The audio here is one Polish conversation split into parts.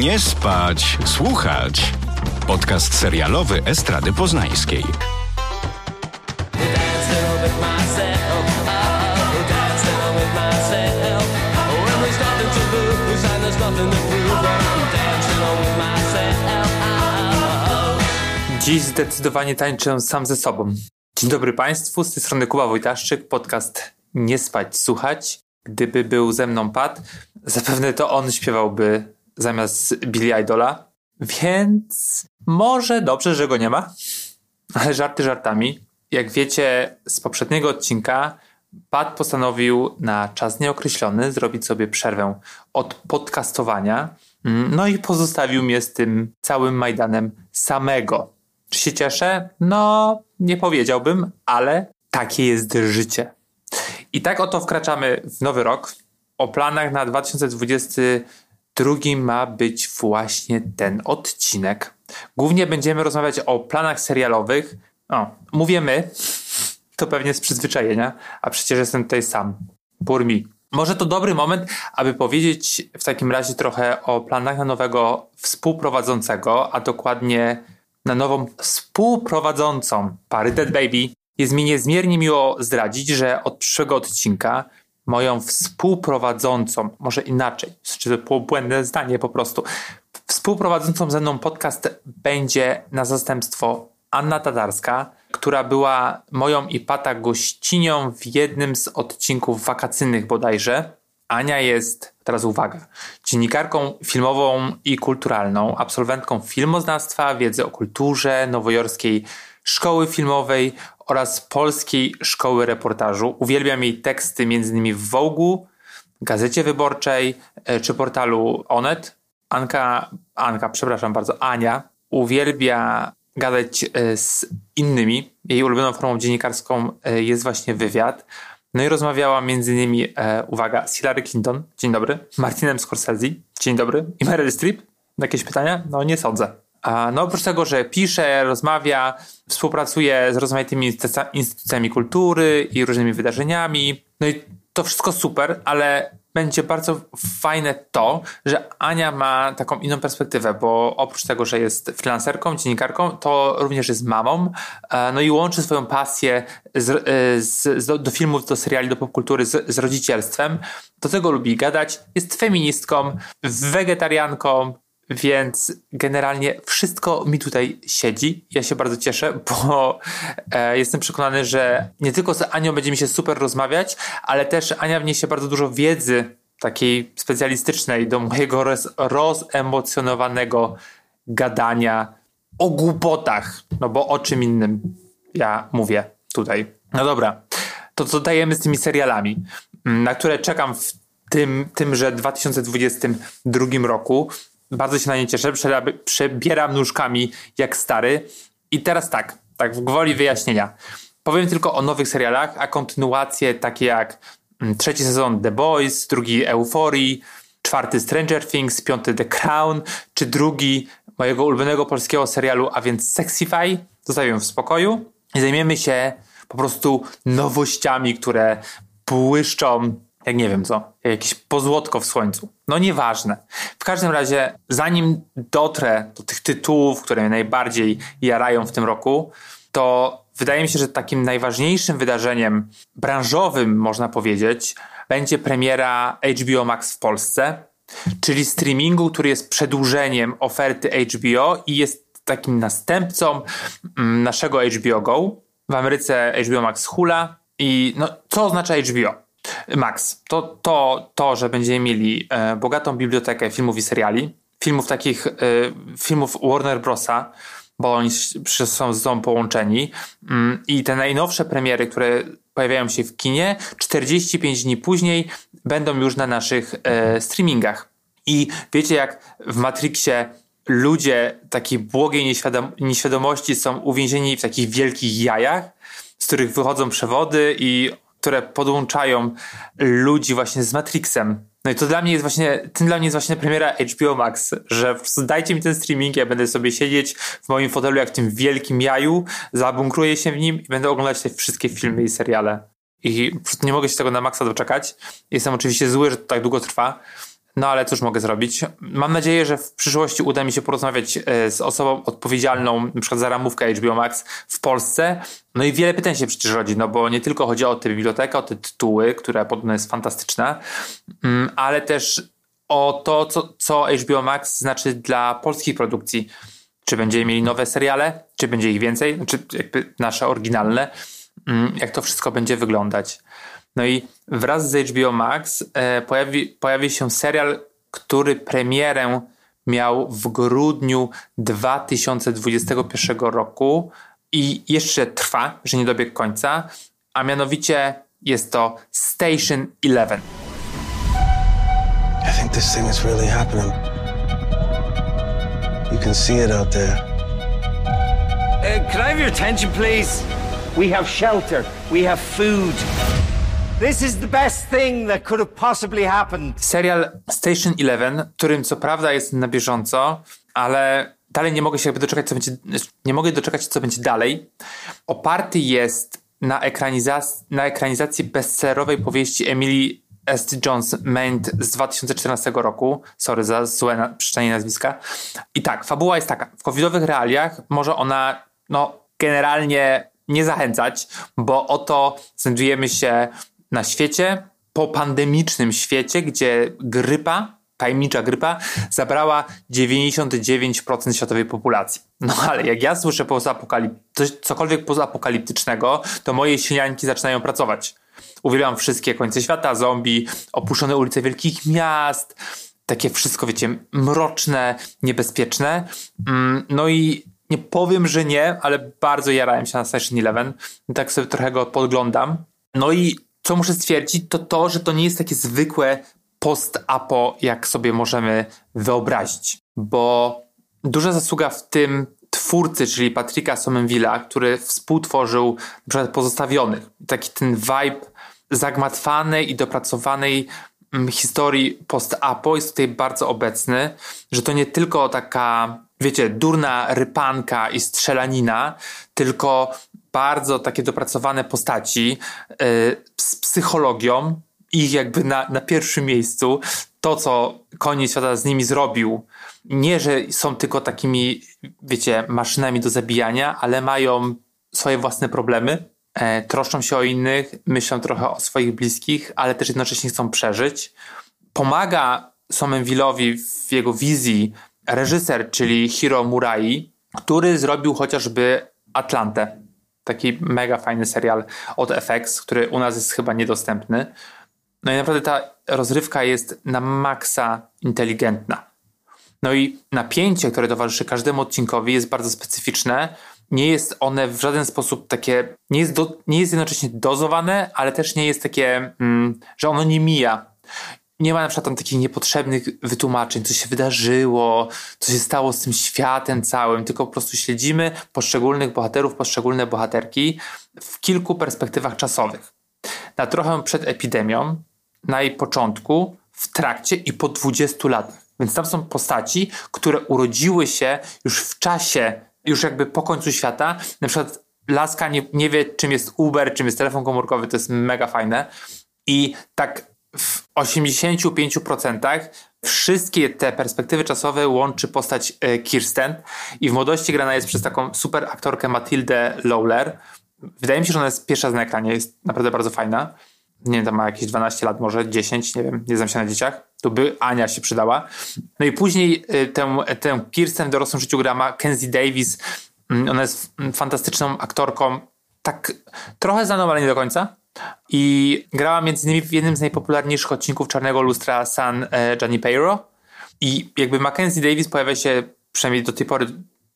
Nie spać, słuchać. Podcast serialowy Estrady Poznańskiej. Dziś zdecydowanie tańczę sam ze sobą. Dzień dobry Państwu, z tej strony Kuba Wojtaszczyk, podcast Nie spać, słuchać. Gdyby był ze mną Pat, zapewne to on śpiewałby zamiast Billy Idola. Więc może dobrze, że go nie ma. Ale żarty żartami. Jak wiecie z poprzedniego odcinka, Pat postanowił na czas nieokreślony zrobić sobie przerwę od podcastowania. No i pozostawił mnie z tym całym Majdanem samego. Czy się cieszę? No, nie powiedziałbym, ale takie jest życie. I tak oto wkraczamy w nowy rok. O planach na 2022 ma być właśnie ten odcinek. Głównie będziemy rozmawiać o planach serialowych. O, mówię my, to pewnie z przyzwyczajenia, a przecież jestem tutaj sam. Pour mi. Może to dobry moment, aby powiedzieć w takim razie trochę o planach na nowego współprowadzącego, a dokładnie na nową współprowadzącą pary Dead Baby. Jest mi niezmiernie miło zdradzić, że od przyszłego odcinka moją współprowadzącą, może inaczej, czy było błędne zdanie po prostu, współprowadzącą ze mną podcast będzie na zastępstwo Anna Tatarska, która była moją i Pata gościnią w jednym z odcinków wakacyjnych bodajże. Ania jest, teraz uwaga, dziennikarką filmową i kulturalną, absolwentką filmoznawstwa, wiedzy o kulturze, nowojorskiej szkoły filmowej oraz polskiej szkoły reportażu. Uwielbiam jej teksty m.in. w Wołgu, Gazecie Wyborczej e, czy portalu Onet. Anka, Anka, przepraszam bardzo, Ania uwielbia gadać e, z innymi. Jej ulubioną formą dziennikarską e, jest właśnie wywiad. No i rozmawiała między innymi, uwaga, z Hillary Clinton, dzień dobry, Martinem Scorsese, dzień dobry, i Meryl Streep. Jakieś pytania? No nie sądzę. No oprócz tego, że pisze, rozmawia, współpracuje z rozmaitymi instytucjami kultury i różnymi wydarzeniami. No i to wszystko super, ale będzie bardzo fajne to, że Ania ma taką inną perspektywę, bo oprócz tego, że jest freelancerką, dziennikarką, to również jest mamą, e, no i łączy swoją pasję z, e, z, z, do filmów, do seriali, do popkultury z, z rodzicielstwem. Do tego lubi gadać, jest feministką, wegetarianką, więc generalnie wszystko mi tutaj siedzi. Ja się bardzo cieszę, bo e, jestem przekonany, że nie tylko z Anią będzie mi się super rozmawiać, ale też Ania wniesie bardzo dużo wiedzy takiej specjalistycznej do mojego roz, rozemocjonowanego gadania o głupotach. No bo o czym innym ja mówię tutaj. No dobra, to co dajemy z tymi serialami, na które czekam w tym, tymże 2022 roku. Bardzo się na nie cieszę. Przebieram nóżkami jak stary. I teraz tak, tak w gwoli wyjaśnienia. Powiem tylko o nowych serialach, a kontynuacje takie jak mm, trzeci sezon The Boys, drugi Euphorii, czwarty Stranger Things, piąty The Crown, czy drugi mojego ulubionego polskiego serialu, a więc Sexify, zostawiam w spokoju i zajmiemy się po prostu nowościami, które błyszczą jak nie wiem co, jakieś pozłotko w słońcu. No nieważne. W każdym razie, zanim dotrę do tych tytułów, które mnie najbardziej jarają w tym roku, to wydaje mi się, że takim najważniejszym wydarzeniem branżowym, można powiedzieć, będzie premiera HBO Max w Polsce, czyli streamingu, który jest przedłużeniem oferty HBO i jest takim następcą mm, naszego HBO Go. W Ameryce HBO Max hula i no, co oznacza HBO? Max, to, to, to że będziemy mieli e, bogatą bibliotekę filmów i seriali, filmów takich, e, filmów Warner Brosa, bo oni są ze sobą połączeni mm, i te najnowsze premiery, które pojawiają się w kinie, 45 dni później będą już na naszych e, streamingach. I wiecie jak w Matrixie ludzie takiej błogiej nieświadom nieświadomości są uwięzieni w takich wielkich jajach, z których wychodzą przewody i które podłączają ludzi właśnie z Matrixem. No i to dla mnie jest właśnie, tym dla mnie jest właśnie premiera HBO Max, że po prostu dajcie mi ten streaming, ja będę sobie siedzieć w moim fotelu jak w tym wielkim jaju, zabunkruję się w nim i będę oglądać te wszystkie filmy i seriale. I nie mogę się tego na maksa doczekać. Jestem oczywiście zły, że to tak długo trwa. No ale cóż mogę zrobić? Mam nadzieję, że w przyszłości uda mi się porozmawiać e, z osobą odpowiedzialną przykład za ramówkę HBO Max w Polsce. No i wiele pytań się przecież rodzi, no bo nie tylko chodzi o tę bibliotekę, o te tytuły, która podobno jest fantastyczna, mm, ale też o to, co, co HBO Max znaczy dla polskich produkcji. Czy będziemy mieli nowe seriale, czy będzie ich więcej, czy jakby nasze oryginalne, mm, jak to wszystko będzie wyglądać. No i wraz z HBO Max e, pojawi, pojawi się serial, który premierę miał w grudniu 2021 roku i jeszcze trwa, że nie dobiegł końca, a mianowicie jest to Station 11. I think this thing is really happening. You can see it out there. Uh, can I have your attention, please? We have shelter. We have food. This is the best thing that could have possibly happened. Serial Station 11, którym co prawda jest na bieżąco, ale dalej nie mogę się doczekać, co będzie, nie mogę doczekać, co będzie dalej. Oparty jest na, ekranizac na ekranizacji bestsellerowej powieści Emily St. John's Maint z 2014 roku. Sorry za złe na, przeczytanie nazwiska. I tak, fabuła jest taka. W covidowych realiach może ona, no, generalnie nie zachęcać, bo oto znajdujemy się na świecie, po pandemicznym świecie, gdzie grypa, tajemnicza grypa, zabrała 99% światowej populacji. No ale jak ja słyszę coś, cokolwiek pozapokaliptycznego, to moje silnianki zaczynają pracować. Uwielbiam wszystkie końce świata, zombie, opuszczone ulice wielkich miast, takie wszystko, wiecie, mroczne, niebezpieczne. Mm, no i nie powiem, że nie, ale bardzo jarałem się na Station Eleven. Tak sobie trochę go podglądam. No i co muszę stwierdzić, to to, że to nie jest takie zwykłe post-apo, jak sobie możemy wyobrazić. Bo duża zasługa w tym twórcy, czyli Patryka Somenville'a, który współtworzył na Pozostawionych. Taki ten vibe zagmatwanej i dopracowanej mm, historii post-apo jest tutaj bardzo obecny, że to nie tylko taka, wiecie, durna rypanka i strzelanina, tylko bardzo takie dopracowane postaci yy, z psychologią, ich jakby na, na pierwszym miejscu, to co koniec świata z nimi zrobił, nie, że są tylko takimi, wiecie, maszynami do zabijania, ale mają swoje własne problemy, e, troszczą się o innych, myślą trochę o swoich bliskich, ale też jednocześnie chcą przeżyć. Pomaga Somenville'owi w jego wizji reżyser, czyli Hiro Murai, który zrobił chociażby Atlantę. Taki mega fajny serial od FX, który u nas jest chyba niedostępny. No i naprawdę ta rozrywka jest na maksa inteligentna. No i napięcie, które towarzyszy każdemu odcinkowi jest bardzo specyficzne. Nie jest one w żaden sposób takie, nie jest, do, nie jest jednocześnie dozowane, ale też nie jest takie, mm, że ono nie mija. Nie ma na przykład tam takich niepotrzebnych wytłumaczeń, co się wydarzyło, co się stało z tym światem całym, tylko po prostu śledzimy poszczególnych bohaterów, poszczególne bohaterki w kilku perspektywach czasowych. Na trochę przed epidemią, na jej początku, w trakcie i po 20 latach. Więc tam są postaci, które urodziły się już w czasie, już jakby po końcu świata. Na przykład Laska nie, nie wie, czym jest Uber, czym jest telefon komórkowy, to jest mega fajne. I tak w 85% wszystkie te perspektywy czasowe łączy postać e, Kirsten i w młodości grana jest przez taką super aktorkę Matildę Lawler. Wydaje mi się, że ona jest pierwsza na ekranie, jest naprawdę bardzo fajna nie wiem, tam ma jakieś 12 lat, może 10, nie wiem, nie znam się na dzieciach, to by Ania się przydała. No i później y, tę, tę Kirsten w dorosłym życiu gra Mackenzie Davis. Mm, ona jest fantastyczną aktorką, tak trochę znaną, ale nie do końca. I grała między innymi w jednym z najpopularniejszych odcinków Czarnego Lustra San e, Junipero. I jakby Mackenzie Davis pojawia się, przynajmniej do tej pory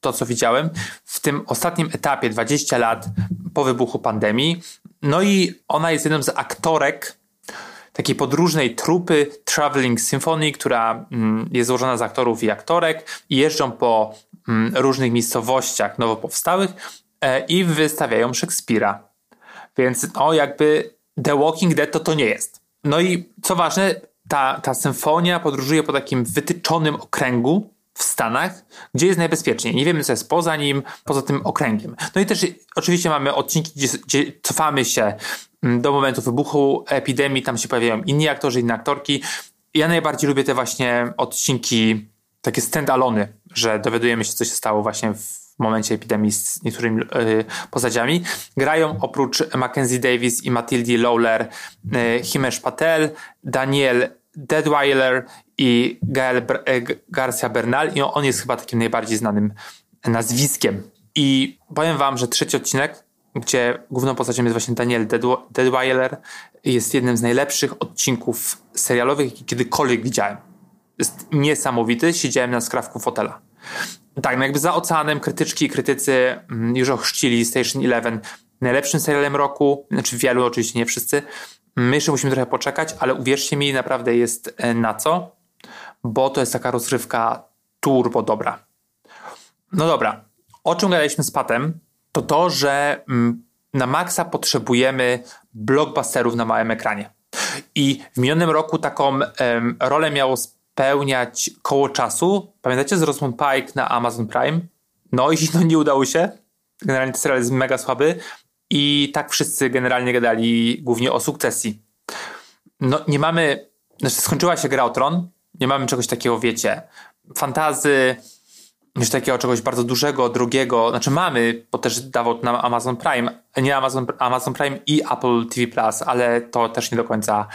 to, co widziałem, w tym ostatnim etapie, 20 lat po wybuchu pandemii, no i ona jest jedną z aktorek takiej podróżnej trupy Traveling Symphony, która mm, jest złożona z aktorów i aktorek i jeżdżą po mm, różnych miejscowościach nowo powstałych e, i wystawiają Szekspira. Więc no jakby The Walking Dead to to nie jest. No i co ważne, ta, ta symfonia podróżuje po takim wytyczonym okręgu, w Stanach, gdzie jest najbezpieczniej. Nie wiemy, co jest poza nim, poza tym okręgiem. No i też oczywiście mamy odcinki, gdzie, gdzie cofamy się mm, do momentu wybuchu epidemii, tam się pojawiają inni aktorzy, inne aktorki Ja najbardziej lubię te właśnie odcinki, takie stand-alony, że dowiadujemy się, co się stało właśnie w momencie epidemii z niektórymi y, postaciami. Grają oprócz Mackenzie Davis i Matildy Lawler y, Himesh Patel, Daniel Deadweiler i Gael y, Garcia Bernal i on jest chyba takim najbardziej znanym nazwiskiem. I powiem wam, że trzeci odcinek, gdzie główną postacią jest właśnie Daniel Deadweiler, jest jednym z najlepszych odcinków serialowych, jaki kiedykolwiek widziałem. Jest niesamowity, siedziałem na skrawku fotela. Tak, no jakby za oceanem krytyczki i krytycy mm, już ochrzcili Station Eleven najlepszym serialem roku, znaczy wielu, oczywiście nie wszyscy. My jeszcze musimy trochę poczekać, ale uwierzcie mi, naprawdę jest e, na co, bo to jest taka rozrywka turbo dobra. No dobra, o czym gadaliśmy z Patem, to to, że mm, na maksa potrzebujemy blockbusterów na małym ekranie. I w minionym roku taką um, rolę miało spełniać koło czasu. Pamiętacie z Rosamund Pike na Amazon Prime? No i no, nie udało się. Generalnie ten serial jest mega słaby. I tak wszyscy generalnie gadali głównie o sukcesji. No nie mamy, znaczy skończyła się gra o Tron, nie mamy czegoś takiego, wiecie, fantazy, już takiego czegoś bardzo dużego, drugiego, znaczy mamy, bo też dawał nam Amazon Prime, nie Amazon, Amazon Prime i Apple TV Plus, ale to też nie do końca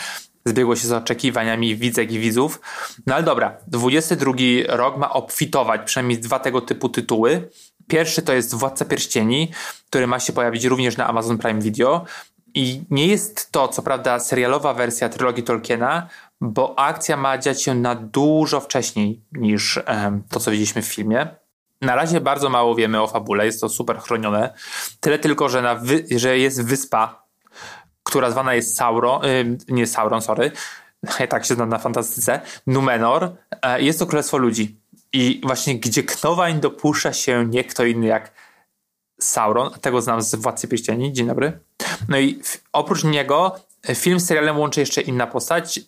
zbiegło się z oczekiwaniami widzek i widzów. No ale dobra, 22 rok ma obfitować przynajmniej dwa tego typu tytuły. Pierwszy to jest Władca Pierścieni, który ma się pojawić również na Amazon Prime Video. I nie jest to, co prawda, serialowa wersja trylogii Tolkiena, bo akcja ma dziać się na dużo wcześniej niż to, co widzieliśmy w filmie. Na razie bardzo mało wiemy o fabule, jest to super chronione. Tyle tylko, że, wy- że jest wyspa, która zwana jest Sauron, yy, nie Sauron, sorry, ja tak się znam na fantastyce, Numenor. Yy, jest to Królestwo Ludzi. I właśnie gdzie Knowań dopuszcza się nie kto inny jak Sauron, a tego znam z Władcy Pierścieni. Dzień dobry. No i oprócz niego e, film z serialem łączy jeszcze inna postać, yy,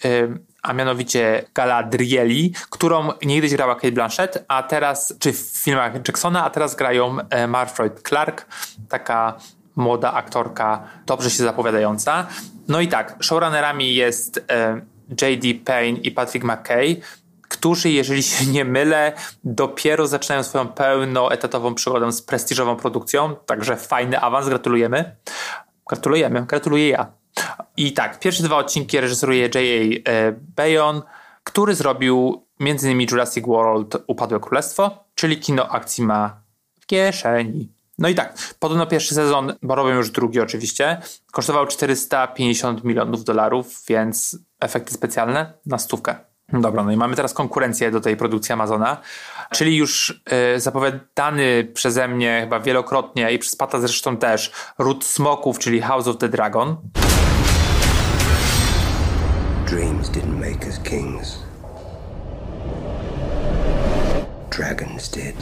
a mianowicie Galadrieli, którą niegdyś grała Kate Blanchett, a teraz, czy w filmach Jacksona, a teraz grają e, Marfred Clark, taka młoda aktorka, dobrze się zapowiadająca. No i tak, showrunnerami jest e, J.D. Payne i Patrick McKay, którzy, jeżeli się nie mylę, dopiero zaczynają swoją pełnoetatową przygodę z prestiżową produkcją, także fajny awans, gratulujemy. Gratulujemy, gratuluję ja. I tak, pierwsze dwa odcinki reżyseruje J.A. E, Bayon, który zrobił m.in. Jurassic World Upadłe Królestwo, czyli kino akcji ma w kieszeni. No i tak, podobno pierwszy sezon, bo robią już drugi oczywiście, kosztował 450 milionów dolarów, więc efekty specjalne na stówkę. Dobra, no i mamy teraz konkurencję do tej produkcji Amazona, czyli już y, zapowiadany przeze mnie chyba wielokrotnie i przez Pata zresztą też Ród Smoków, czyli House of the Dragon. Dreams didn't make us kings. Dragons did.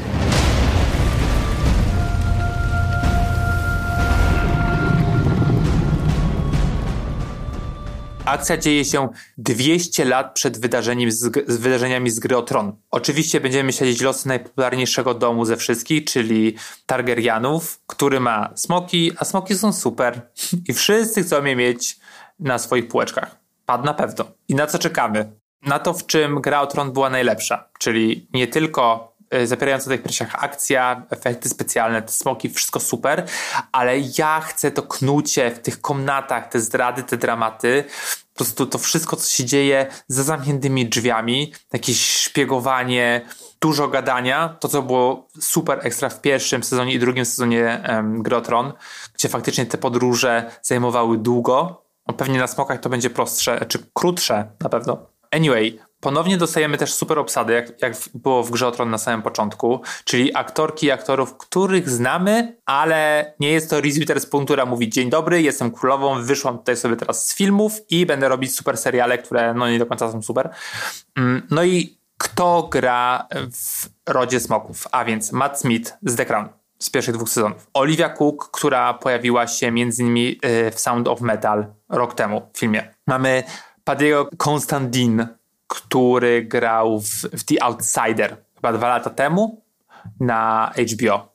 Akcja dzieje się 200 lat przed wydarzeniem z, wydarzeniami z gry o Tron. Oczywiście będziemy śledzić losy najpopularniejszego domu ze wszystkich, czyli Targaryenów, który ma smoki, a smoki są super. I wszyscy chcą je mieć na swoich półeczkach. Pad na pewno. I na co czekamy? Na to, w czym gra o Tron była najlepsza. Czyli nie tylko zapierająca w tych piersiach akcja, efekty specjalne, te smoki, wszystko super, ale ja chcę to knucie w tych komnatach, te zdrady, te dramaty, po prostu to wszystko, co się dzieje za zamkniętymi drzwiami, jakieś szpiegowanie, dużo gadania, to co było super ekstra w pierwszym sezonie i drugim sezonie um, Grotron, gdzie faktycznie te podróże zajmowały długo, no, pewnie na smokach to będzie prostsze, czy krótsze na pewno. Anyway, Ponownie dostajemy też super obsady, jak, jak było w Grze o Tron na samym początku, czyli aktorki i aktorów, których znamy, ale nie jest to Reese Witherspoon, która mówi dzień dobry, jestem królową, wyszłam tutaj sobie teraz z filmów i będę robić super seriale, które no nie do końca są super. Mm, no i kto gra w Rodzie Smoków? A więc Matt Smith z The Crown z pierwszych dwóch sezonów. Olivia Cook, która pojawiła się m.in. Y, w Sound of Metal rok temu w filmie. Mamy Padeo Constantine, który grał w, w The Outsider chyba dwa lata temu na HBO.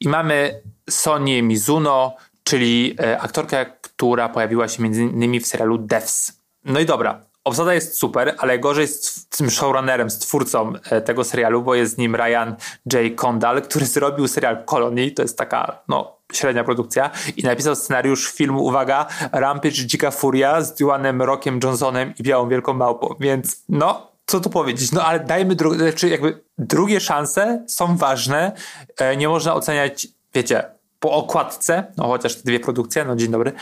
I mamy Sonię Mizuno, czyli e, aktorkę, która pojawiła się między innymi w serialu Devs. No i dobra, obsada jest super, ale gorzej z tym showrunnerem, z twórcą e, tego serialu, bo jest z nim Ryan J. Condal, który zrobił serial Colony, to jest taka, no, średnia produkcja i napisał scenariusz filmu, uwaga, Rampage Dzika Furia z Duanem Rockiem Johnsonem i Białą Wielką Małpą, więc no, co tu powiedzieć, no ale dajmy dru- znaczy jakby drugie szanse są ważne, e, nie można oceniać, wiecie, po okładce, no chociaż te dwie produkcje, no dzień dobry,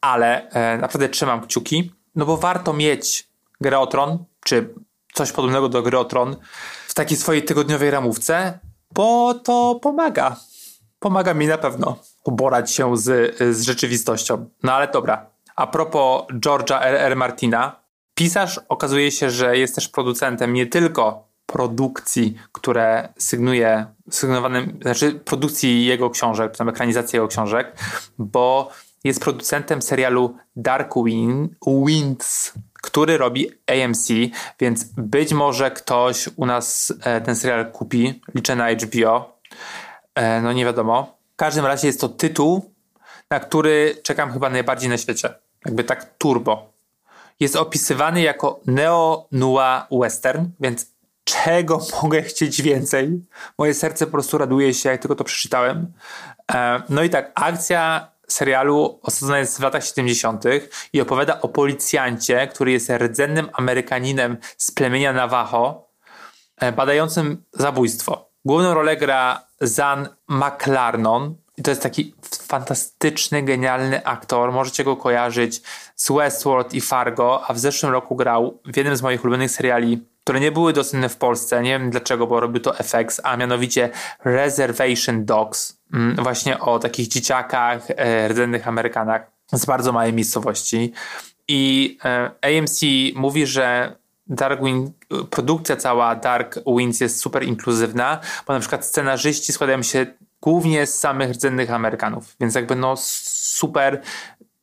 ale e, naprawdę trzymam kciuki, no bo warto mieć grę o Tron, czy coś podobnego do gry o Tron w takiej swojej tygodniowej ramówce, bo to pomaga. Pomaga mi na pewno uborać się z, z rzeczywistością. No ale dobra. A propos George'a R. R. Martina, pisarz okazuje się, że jest też producentem nie tylko produkcji, które sygnuje, sygnowanym, znaczy produkcji jego książek, tam ekranizacji jego książek, bo jest producentem serialu Dark Wind, Winds, który robi AMC, więc być może ktoś u nas e, ten serial kupi, liczę na HBO, no nie wiadomo. W każdym razie jest to tytuł, na który czekam chyba najbardziej na świecie. Jakby tak turbo. Jest opisywany jako neo-noir western, więc czego mogę chcieć więcej? Moje serce po prostu raduje się, jak tylko to przeczytałem. E, no i tak, akcja serialu osadzona jest w latach 70. i opowiada o policjancie, który jest rdzennym Amerykaninem z plemienia Navajo, e, badającym zabójstwo. Główną rolę gra Zan McLarnon, i to jest taki fantastyczny, genialny aktor. Możecie go kojarzyć z Westworld i Fargo, a w zeszłym roku grał w jednym z moich ulubionych seriali, które nie były dostępne w Polsce. Nie wiem dlaczego, bo robił to FX, a mianowicie Reservation Dogs. Mm, właśnie o takich dzieciakach, e, rdzennych Amerykanach z bardzo małej miejscowości. I e, AMC mówi, że Dark Wind, produkcja cała Dark Winds jest super inkluzywna, bo na przykład scenarzyści składają się głównie z samych rdzennych Amerykanów, więc jakby no super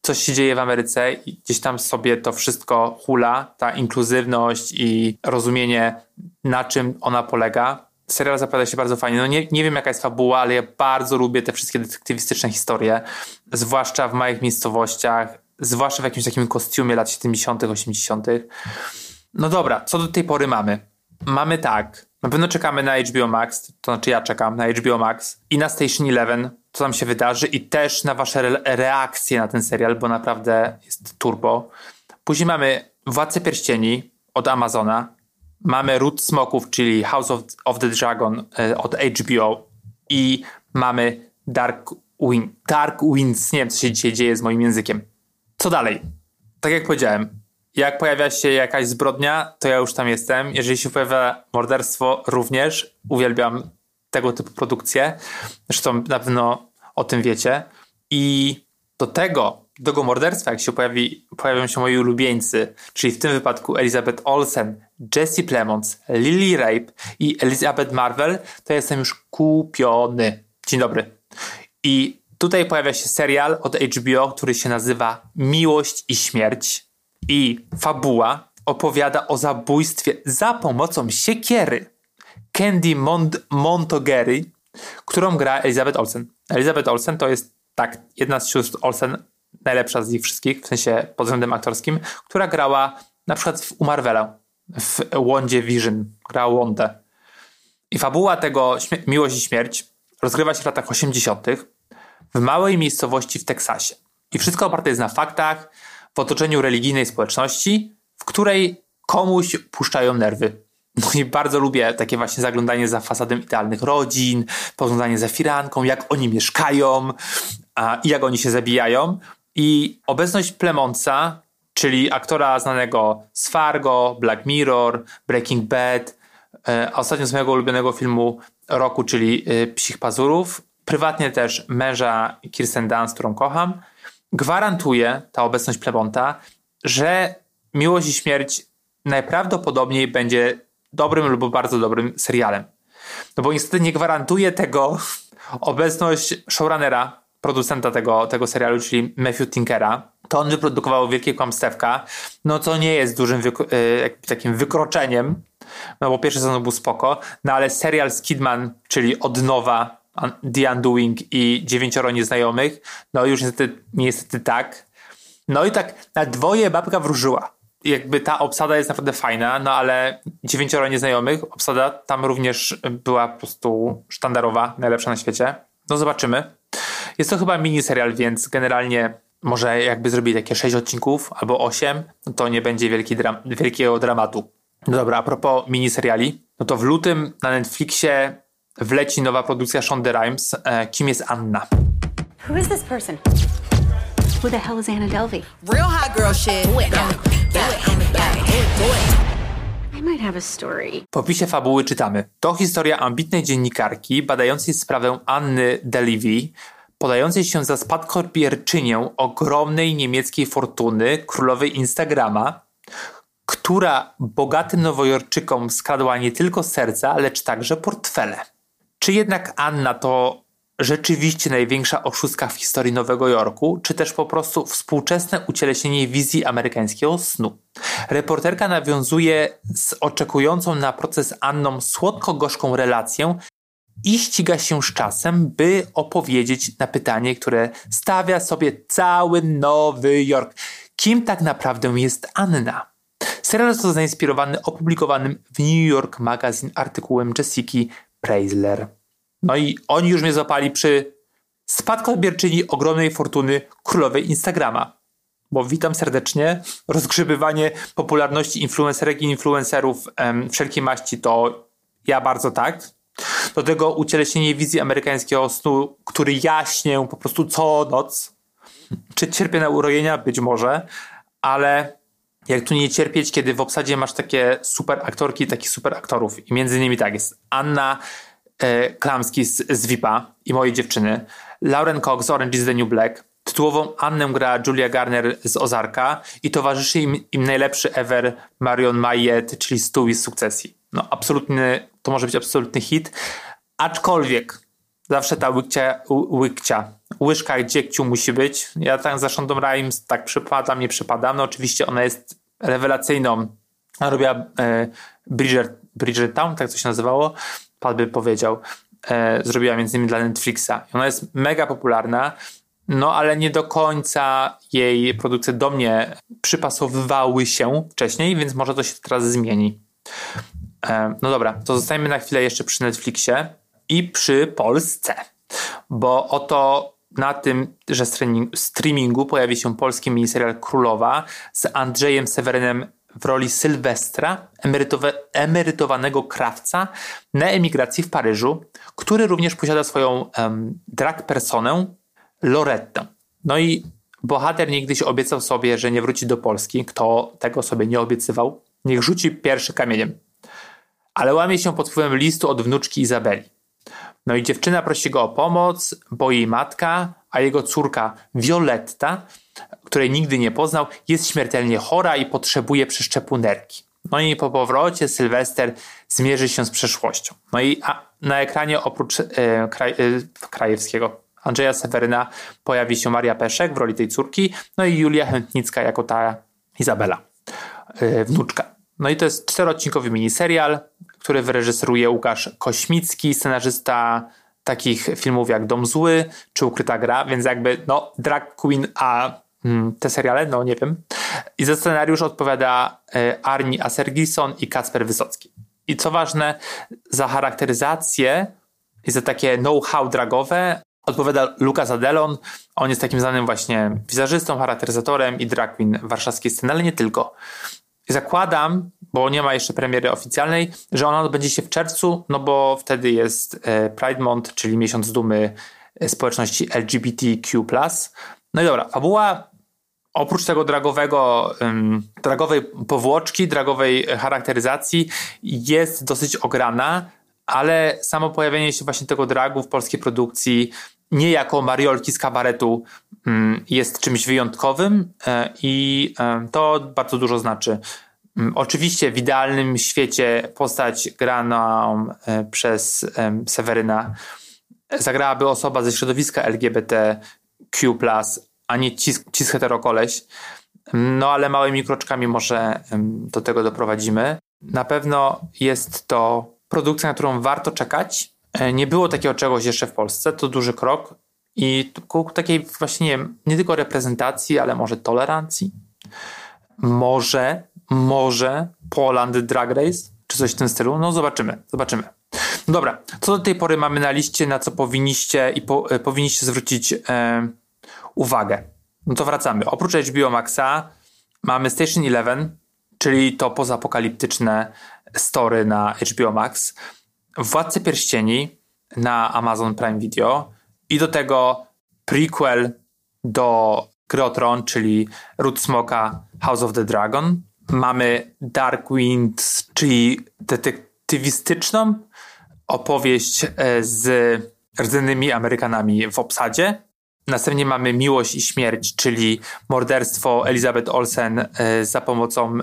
coś się dzieje w Ameryce i gdzieś tam sobie to wszystko hula, ta inkluzywność i rozumienie na czym ona polega. Serial zapowiada się bardzo fajnie. No nie, nie wiem jaka jest fabuła, ale ja bardzo lubię te wszystkie detektywistyczne historie, zwłaszcza w małych miejscowościach, zwłaszcza w jakimś takim kostiumie lat 70., 80. No dobra, co do tej pory mamy? Mamy tak, na pewno czekamy na HBO Max, to znaczy ja czekam na HBO Max i na Station Eleven, co tam się wydarzy i też na wasze re reakcje na ten serial, bo naprawdę jest turbo. Później mamy Władcę Pierścieni od Amazona, mamy Ród Smoków, czyli House of, of the Dragon e, od HBO i mamy Dark, Win Dark Winds, nie wiem co się dzisiaj dzieje z moim językiem. Co dalej? Tak jak powiedziałem, jak pojawia się jakaś zbrodnia, to ja już tam jestem. Jeżeli się pojawia morderstwo, również uwielbiam tego typu produkcje. Zresztą na pewno o tym wiecie. I do tego, do tego morderstwa, jak się pojawi, pojawią się moi ulubieńcy, czyli w tym wypadku Elizabeth Olsen, Jesse Plemons, Lily Rape i Elizabeth Marvel, to jestem już kupiony. Dzień dobry. I tutaj pojawia się serial od HBO, który się nazywa Miłość i Śmierć i fabuła opowiada o zabójstwie za pomocą siekiery Candy Mont Montgomery, którą gra Elizabeth Olsen. Elizabeth Olsen to jest tak jedna z sióstr Olsen, najlepsza z nich wszystkich, w sensie pod względem aktorskim, która grała na przykład w, u Marvela, w Wondzie Vision, grała Wondę. I fabuła tego Miłość i Śmierć rozgrywa się w latach 80. w małej miejscowości w Teksasie. I wszystko oparte jest na faktach, w otoczeniu religijnej społeczności, w której komuś puszczają nerwy. No i bardzo lubię takie właśnie zaglądanie za fasadem idealnych rodzin, poglądanie za firanką, jak oni mieszkają a, i jak oni się zabijają. I obecność Plemonca, czyli aktora znanego z Fargo, Black Mirror, Breaking Bad, e, a ostatnio z mojego ulubionego filmu roku, czyli e, Psich Pazurów, prywatnie też męża Kirsten Dunst, którą kocham, gwarantuje ta obecność plebonta, że Miłość i Śmierć najprawdopodobniej będzie dobrym lub bardzo dobrym serialem. No bo niestety nie gwarantuje tego obecność showrunnera, producenta tego, tego serialu, czyli Matthew Tinkera. To on wyprodukował Wielkie Kłamstewka, no co nie jest dużym y, takim wykroczeniem, no bo pierwszy sezon był spoko, no ale serial z Kidman, czyli od nowa The Undoing i Dziewięcioro Nieznajomych. No już niestety, niestety tak. No i tak na dwoje babka wróżyła. jakby ta obsada jest naprawdę fajna, no ale dziewięcioro nieznajomych, obsada tam również była po prostu sztandarowa, najlepsza na świecie. No zobaczymy. Jest to chyba miniserial, więc generalnie może jakby zrobili takie sześć odcinków albo osiem, no to nie będzie wielki dram wielkiego dramatu. No dobra, a propos miniseriali, no to w lutym na Netflixie wleci nowa produkcja Shonda Rhimes. E, kim jest Anna? Who is this person? Who the hell is Anna Delvey? Real hot girl shit. Do it, do it, do it, do it. I might have a story. Po opisie fabuły czytamy. To historia ambitnej dziennikarki badającej sprawę Anny Delvey, podającej się za spadkobierczynię ogromnej niemieckiej fortuny królowej Instagrama, która bogatym nowojorczykom skradła nie tylko serca, lecz także portfele. Czy jednak Anna to rzeczywiście największa oszustka w historii Nowego Jorku, czy też po prostu współczesne ucieleśnienie wizji amerykańskiego snu? Reporterka nawiązuje z oczekującą na proces Anną słodko-gorzką relację i ściga się z czasem, by opowiedzieć na pytanie, które stawia sobie cały Nowy Jork. Kim tak naprawdę jest Anna? Serial został zainspirowany opublikowanym w New York Magazine artykułem Jessica Preisler. No i oni już mnie złapali przy spadkobierczyni ogromnej fortuny królowej Instagrama. Bo witam serdecznie. Rozgrzebywanie popularności influencerek i influencerów em, wszelkiej maści to ja bardzo tak. Do tego ucieleśnienie wizji amerykańskiego snu, który jaśnię po prostu co noc. Czy cierpię na urojenia? Być może, ale jak tu nie cierpieć, kiedy w obsadzie masz takie super aktorki takich super aktorów. I między innymi tak jest Anna Klamski z, z VIPa i mojej dziewczyny, Lauren Cox z Orange is the New Black, tytułową Annę gra Julia Garner z Ozarka i towarzyszy im, im najlepszy ever Marion Mayet, czyli Stewie z Sukcesji. No absolutny, to może być absolutny hit, aczkolwiek zawsze ta łykcia, łykcia łyżka dziegciu musi być. Ja tak za Shondą Rhimes tak przypadam, nie przypadam. No oczywiście ona jest rewelacyjną. Ona robiła e, Bridger, Bridgertown, tak to się nazywało. Pan by powiedział. E, zrobiła między innymi dla Netflixa. Ona jest mega popularna. No, ale nie do końca jej produkcje do mnie przypasowywały się wcześniej, więc może to się teraz zmieni. E, no dobra, to zostańmy na chwilę jeszcze przy Netflixie i przy Polsce, bo oto na tym, że streamingu pojawi się polski miniserial Królowa z Andrzejem Sewerynem w roli Sylwestra, emerytowanego krawca na emigracji w Paryżu, który również posiada swoją um, drag personę Lorettę. No i bohater niegdyś obiecał sobie, że nie wróci do Polski. Kto tego sobie nie obiecywał, niech rzuci pierwszy kamieniem. Ale łamie się pod wpływem listu od wnuczki Izabeli. No i dziewczyna prosi go o pomoc, bo jej matka, a jego córka Violetta, której nigdy nie poznał, jest śmiertelnie chora i potrzebuje przeszczepu nerki. No i po powrocie Sylwester zmierzy się z przeszłością. No i na ekranie oprócz e, kraj, e, Krajewskiego, Andrzeja Seweryna pojawi się Maria Peszek w roli tej córki, no i Julia Chętnicka jako ta Izabela, e, wnuczka. No i to jest czteroodcinkowy miniserial, który wyreżyseruje Łukasz Kośmicki, scenarzysta takich filmów jak Dom Zły czy Ukryta Gra, więc jakby no Drag Queen, a mm, te seriale, no nie wiem. I za scenariusz odpowiada y, Arni Asergison i Kacper Wysocki. I co ważne, za charakteryzację i za takie know-how dragowe odpowiada Lukas Adelon. On jest takim znanym właśnie wizerzystą, charakteryzatorem i drag queen warszawskiej sceny, ale nie tylko. Zakładam, bo nie ma jeszcze premiery oficjalnej, że ona odbędzie się w czerwcu, no bo wtedy jest e, Pride Month, czyli miesiąc dumy e, społeczności LGBTQ+. No i dobra, fabuła oprócz tego dragowego, dragowej powłoczki, dragowej charakteryzacji jest dosyć ograna, ale samo pojawienie się właśnie tego dragu w polskiej produkcji nie jako mariolki z kabaretu jest czymś wyjątkowym e, i to bardzo dużo znaczy. Mm, oczywiście w idealnym świecie postać graną e, przez Seweryna zagrałaby osoba ze środowiska LGBTQ+, a nie cis, cis heterokoleś. No ale małymi kroczkami może do tego doprowadzimy. Na pewno jest to produkcja, na którą warto czekać. E, nie było takiego czegoś jeszcze w Polsce, to duży krok i ku takiej właśnie nie, tylko reprezentacji, ale może tolerancji. Może może Poland Drag Race, czy coś w tym stylu. No zobaczymy, zobaczymy. Dobra, co do tej pory mamy na liście, na co powinniście i po, e, powinniście zwrócić e, uwagę. No to wracamy. Oprócz HBO Maxa mamy Station Eleven, czyli to pozapokaliptyczne story na HBO Max, Władcy Pierścieni na Amazon Prime Video i do tego prequel do Gry czyli Root Smoka House of the Dragon. Mamy Dark Winds, czyli detektywistyczną opowieść e, z rdzennymi Amerykanami w obsadzie. Następnie mamy Miłość i Śmierć, czyli morderstwo Elizabeth Olsen e, za pomocą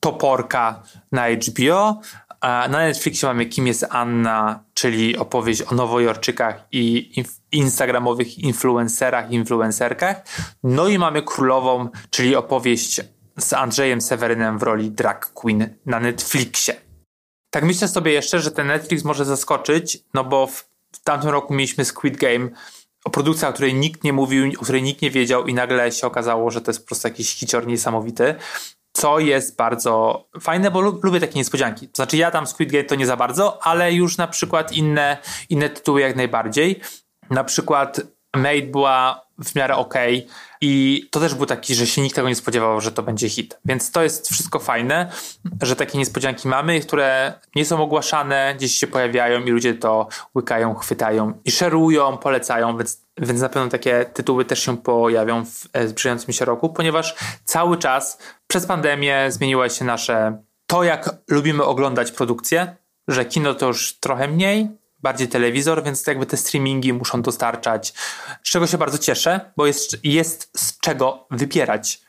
toporka na HBO. Na Netflixie mamy Kim jest Anna, czyli opowieść o nowojorczykach i instagramowych influencerach, influencerkach. No i mamy Królową, czyli opowieść z Andrzejem Sewerynem w roli drag queen na Netflixie. Tak myślę sobie jeszcze, że ten Netflix może zaskoczyć, no bo w, w tamtym roku mieliśmy Squid Game, o produkcji, o której nikt nie mówił, o której nikt nie wiedział i nagle się okazało, że to jest po prostu jakiś hicior niesamowity co jest bardzo fajne, bo lubię takie niespodzianki. To znaczy ja tam Squid Game to nie za bardzo, ale już na przykład inne, inne tytuły jak najbardziej. Na przykład Made była w miarę ok i to też był taki, że się nikt tego nie spodziewał, że to będzie hit. Więc to jest wszystko fajne, że takie niespodzianki mamy, które nie są ogłaszane, gdzieś się pojawiają i ludzie to łykają, chwytają i szerują, polecają, więc, więc na pewno takie tytuły też się pojawią w e, zbliżającym się roku, ponieważ cały czas przez pandemię zmieniło się nasze to, jak lubimy oglądać produkcje, że kino to już trochę mniej, bardziej telewizor, więc jakby te streamingi muszą dostarczać, z czego się bardzo cieszę, bo jest, jest z czego wybierać.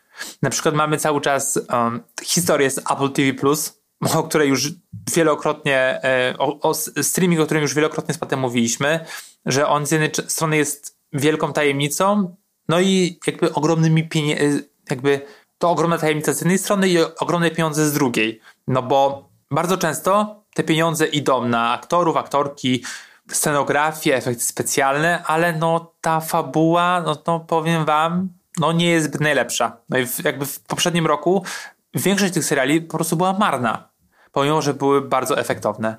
Na przykład mamy cały czas um, historię z Apple TV+, o której już wielokrotnie, e, o, o streaming, o którym już wielokrotnie z patem mówiliśmy, że on z jednej strony jest wielką tajemnicą, no i jakby ogromnymi pieniędzmi, jakby to ogromna tajemnica z jednej strony i ogromne pieniądze z drugiej. No bo bardzo często te pieniądze idą na aktorów, aktorki, scenografię, efekty specjalne, ale no ta fabuła, no, no powiem wam, no nie jest najlepsza. No i w, jakby w poprzednim roku większość tych seriali po prostu była marna, pomimo, że były bardzo efektowne.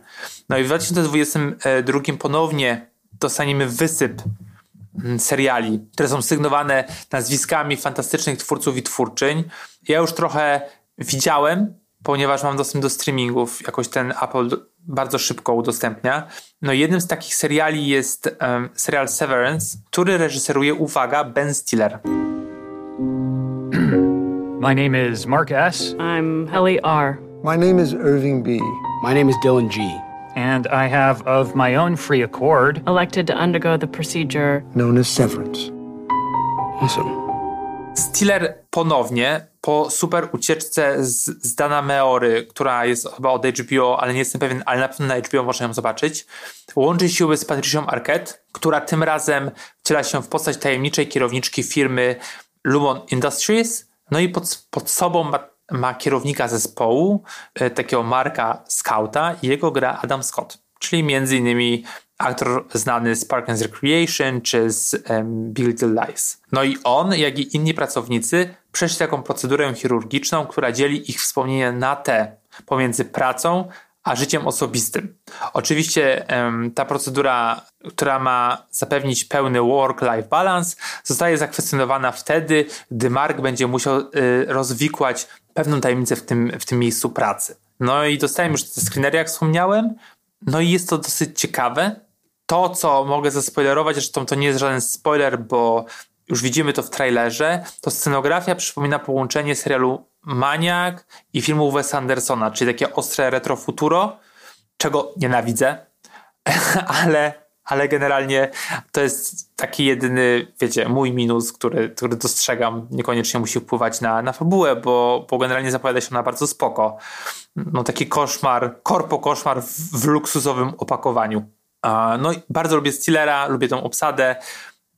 No i w 2022 ponownie dostaniemy wysyp seriali, które są sygnowane nazwiskami fantastycznych twórców i twórczyń. Ja już trochę widziałem ponieważ mam dostęp do streamingów, jakoś ten Apple bardzo szybko udostępnia. No jednym z takich seriali jest um, serial Severance, który reżyseruje, uwaga, Ben Stiller. My name is Mark S. I'm Helly R. My name is Irving B. My name is Dylan G. And I have, of my own free accord, elected to undergo the procedure known as severance. Awesome. Stiller ponownie po super ucieczce z, z Dana Meory, która jest chyba od HBO, ale nie jestem pewien, ale na pewno na HBO można ją zobaczyć, łączy siły z Patricią Arquette, która tym razem wciela się w postać tajemniczej kierowniczki firmy Lumon Industries, no i pod, pod sobą ma, ma kierownika zespołu, e, takiego Marka Scouta i jego gra Adam Scott, czyli między innymi aktor znany z Park and Recreation czy z um, Big Little Lies. No i on, jak i inni pracownicy, przeszli taką procedurę chirurgiczną, która dzieli ich wspomnienia na te pomiędzy pracą a życiem osobistym. Oczywiście um, ta procedura, która ma zapewnić pełny work-life balance, zostaje zakwestionowana wtedy, gdy Mark będzie musiał y, rozwikłać pewną tajemnicę w tym, w tym miejscu pracy. No i dostałem już te screenery, jak wspomniałem. No i jest to dosyć ciekawe, to, co mogę zaspoilerować, zresztą to nie jest żaden spoiler, bo już widzimy to w trailerze, to scenografia przypomina połączenie serialu Maniak i filmu Wes Andersona, czyli takie ostre retrofuturo, czego nienawidzę, ale, ale generalnie to jest taki jedyny, wiecie, mój minus, który, który dostrzegam, niekoniecznie musi wpływać na, na fabułę, bo, bo generalnie zapowiada się ona bardzo spoko. No taki koszmar, korpo koszmar w, w luksusowym opakowaniu. No i bardzo lubię Stillera, lubię tą obsadę,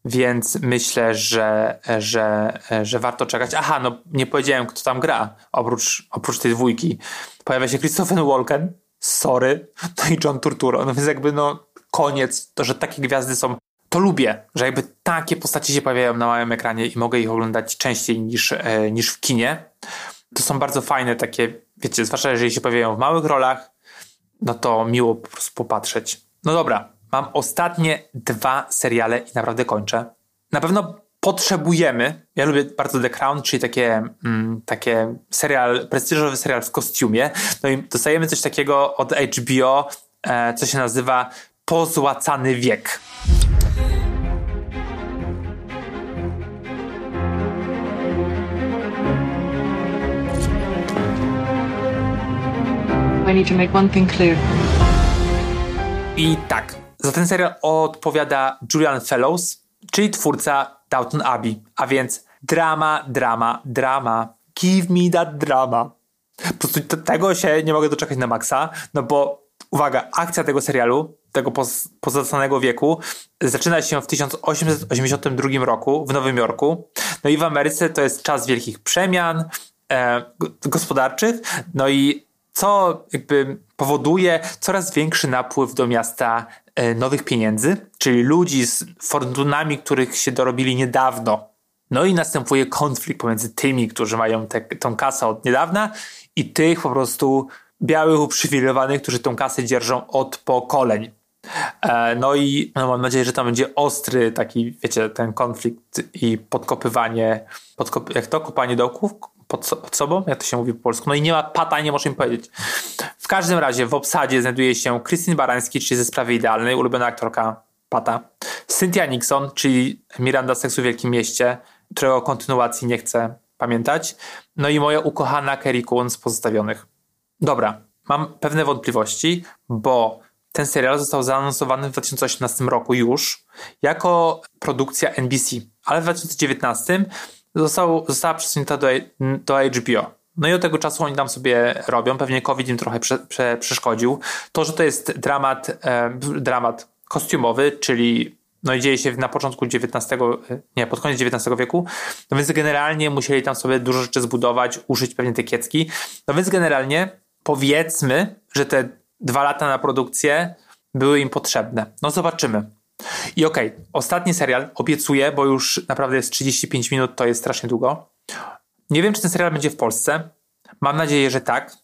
więc myślę, że, że, że warto czekać. Aha, no nie powiedziałem, kto tam gra, oprócz, oprócz tej dwójki. Pojawia się Christopher Walken, sorry, no i John Turturro. No więc jakby no koniec, to, że takie gwiazdy są, to lubię, że jakby takie postacie się pojawiają na małym ekranie i mogę ich oglądać częściej niż, e, niż w kinie. to są bardzo fajne takie, wiecie, zwłaszcza jeżeli się pojawiają w małych rolach, no to miło po prostu popatrzeć. No dobra, mam ostatnie dwa seriale i naprawdę kończę. Na pewno potrzebujemy, ja lubię bardzo The Crown, czyli takie, mm, takie serial, prestiżowy serial w kostiumie. No i dostajemy coś takiego od HBO, e, co się nazywa Pozłacany wiek. I need to make one thing clear. I tak, za ten serial odpowiada Julian Fellows, czyli twórca Downton Abbey, a więc drama, drama, drama. Give me that drama. Po prostu tego się nie mogę doczekać na maksa, no bo uwaga, akcja tego serialu, tego poz- pozastanego wieku, zaczyna się w 1882 roku w Nowym Jorku. No i w Ameryce to jest czas wielkich przemian e, gospodarczych, no i co jakby powoduje coraz większy napływ do miasta e, nowych pieniędzy, czyli ludzi z fortunami, których się dorobili niedawno. No i następuje konflikt pomiędzy tymi, którzy mają te, tą kasę od niedawna i tych po prostu białych uprzywilejowanych, którzy tą kasę dzierżą od pokoleń. E, No i no mam nadzieję, że tam będzie ostry taki, wiecie, ten konflikt i podkopywanie, podkop jak to, kopanie dołków pod, pod sobą, jak to się mówi po polsku. No i nie ma pata, nie im powiedzieć. W każdym razie w obsadzie znajduje się Krystyn Barański, czyli ze Sprawy Idealnej, ulubiona aktorka pata. Cynthia Nixon, czyli Miranda Seksu w Wielkim Mieście, którego kontynuacji nie chcę pamiętać. No i moja ukochana Kerry Coon z Pozostawionych. Dobra, mam pewne wątpliwości, bo ten serial został zaanonsowany w 2018 roku już jako produkcja NBC, ale w 2019 został, została przesunięta do, do HBO. No i od tego czasu oni tam sobie robią. Pewnie COVID im trochę prze, prze, przeszkodził. To, że to jest dramat, e, dramat kostiumowy, czyli no i dzieje się na początku XIX, nie, pod koniec XIX wieku, no więc generalnie musieli tam sobie dużo rzeczy zbudować, użyć pewnie te kiecki. No więc generalnie powiedzmy, że te dwa lata na produkcję były im potrzebne. No zobaczymy. I okej, okay, ostatni serial obiecuję, bo już naprawdę jest 35 minut, to jest strasznie długo. Nie wiem, czy ten serial będzie w Polsce. Mam nadzieję, że tak.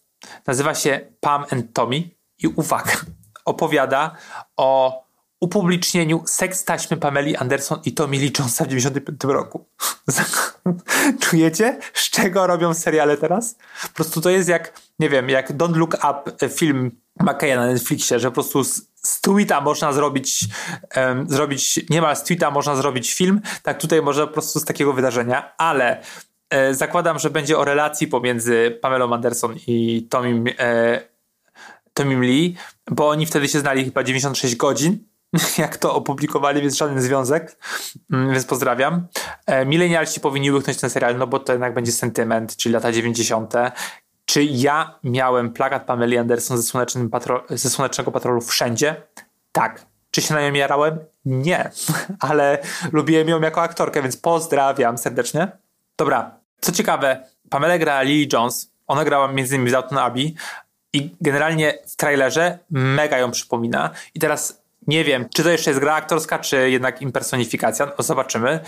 Nazywa się Pam and Tommy i uwaga, opowiada o upublicznieniu seks taśmy Pameli Anderson i Tommy Lee Jonesa w 95 roku. Czujecie, z czego robią seriale teraz? Po prostu to jest jak, nie wiem, jak Don't Look Up film McKeya na Netflixie, że po prostu z, z tweeta można zrobić, um, zrobić, niemal z tweeta można zrobić film, tak tutaj może po prostu z takiego wydarzenia, ale e, zakładam, że będzie o relacji pomiędzy Pamelą Anderson i Tomim, e, Tomim Lee, bo oni wtedy się znali chyba 96 godzin, jak to opublikowali, więc żaden związek, mm, więc pozdrawiam. E, milenialsi powinni łyknąć ten serial, no bo to jednak będzie sentyment, czyli lata 90. Czy ja miałem plakat Pameli Anderson ze, Słonecznym ze Słonecznego Patrolu wszędzie? Tak. Czy się na nią jarałem? Nie. Ale lubiłem ją jako aktorkę, więc pozdrawiam serdecznie. Dobra. Co ciekawe, Pamela grała Lily Jones. Ona grała między innymi w Downton Abbey i generalnie w trailerze mega ją przypomina. I teraz nie wiem, czy to jeszcze jest gra aktorska, czy jednak impersonifikacja. No, zobaczymy.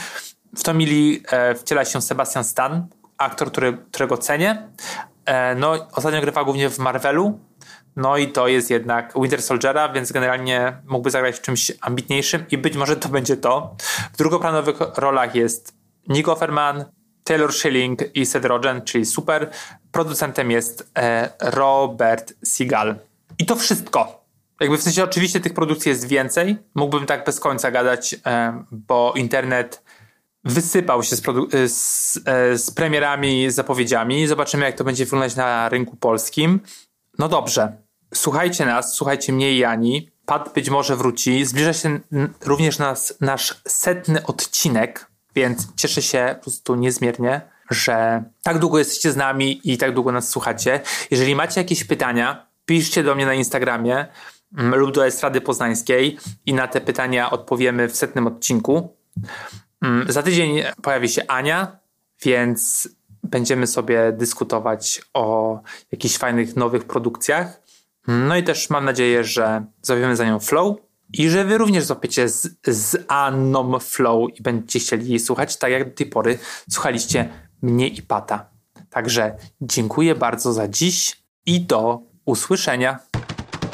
W to mili e, wciela się Sebastian Stan, aktor, który, którego cenię. E, no, ostatnio grywa głównie w Marvelu. No i to jest jednak Winter Soldiera, więc generalnie mógłby zagrać w czymś ambitniejszym i być może to będzie to. W drugoplanowych rolach jest Nick Offerman, Taylor Schilling i Seth Rogen, czyli super. Producentem jest e, Robert Seagal. I to wszystko. Jakby w sensie oczywiście tych produkcji jest więcej. Mógłbym tak bez końca gadać, e, bo internet wysypał się z, produ- z, e, z premierami, zapowiedziami. Zobaczymy, jak to będzie wyglądać na rynku polskim. No dobrze. Słuchajcie nas, słuchajcie mnie i Ani. Pat być może wróci. Zbliża się również nas, nasz setny odcinek, więc cieszę się po prostu niezmiernie, że tak długo jesteście z nami i tak długo nas słuchacie. Jeżeli macie jakieś pytania, piszcie do mnie na Instagramie mm, lub do Estrady Poznańskiej i na te pytania odpowiemy w setnym odcinku. Mm, Za tydzień pojawi się Ania, więc będziemy sobie dyskutować o jakichś fajnych nowych produkcjach. No i też mam nadzieję, że złapiemy za nią flow i że wy również złapiecie z, z Anną flow i będziecie chcieli jej słuchać, tak jak do tej pory słuchaliście mnie i Pata. Także dziękuję bardzo za dziś i do usłyszenia.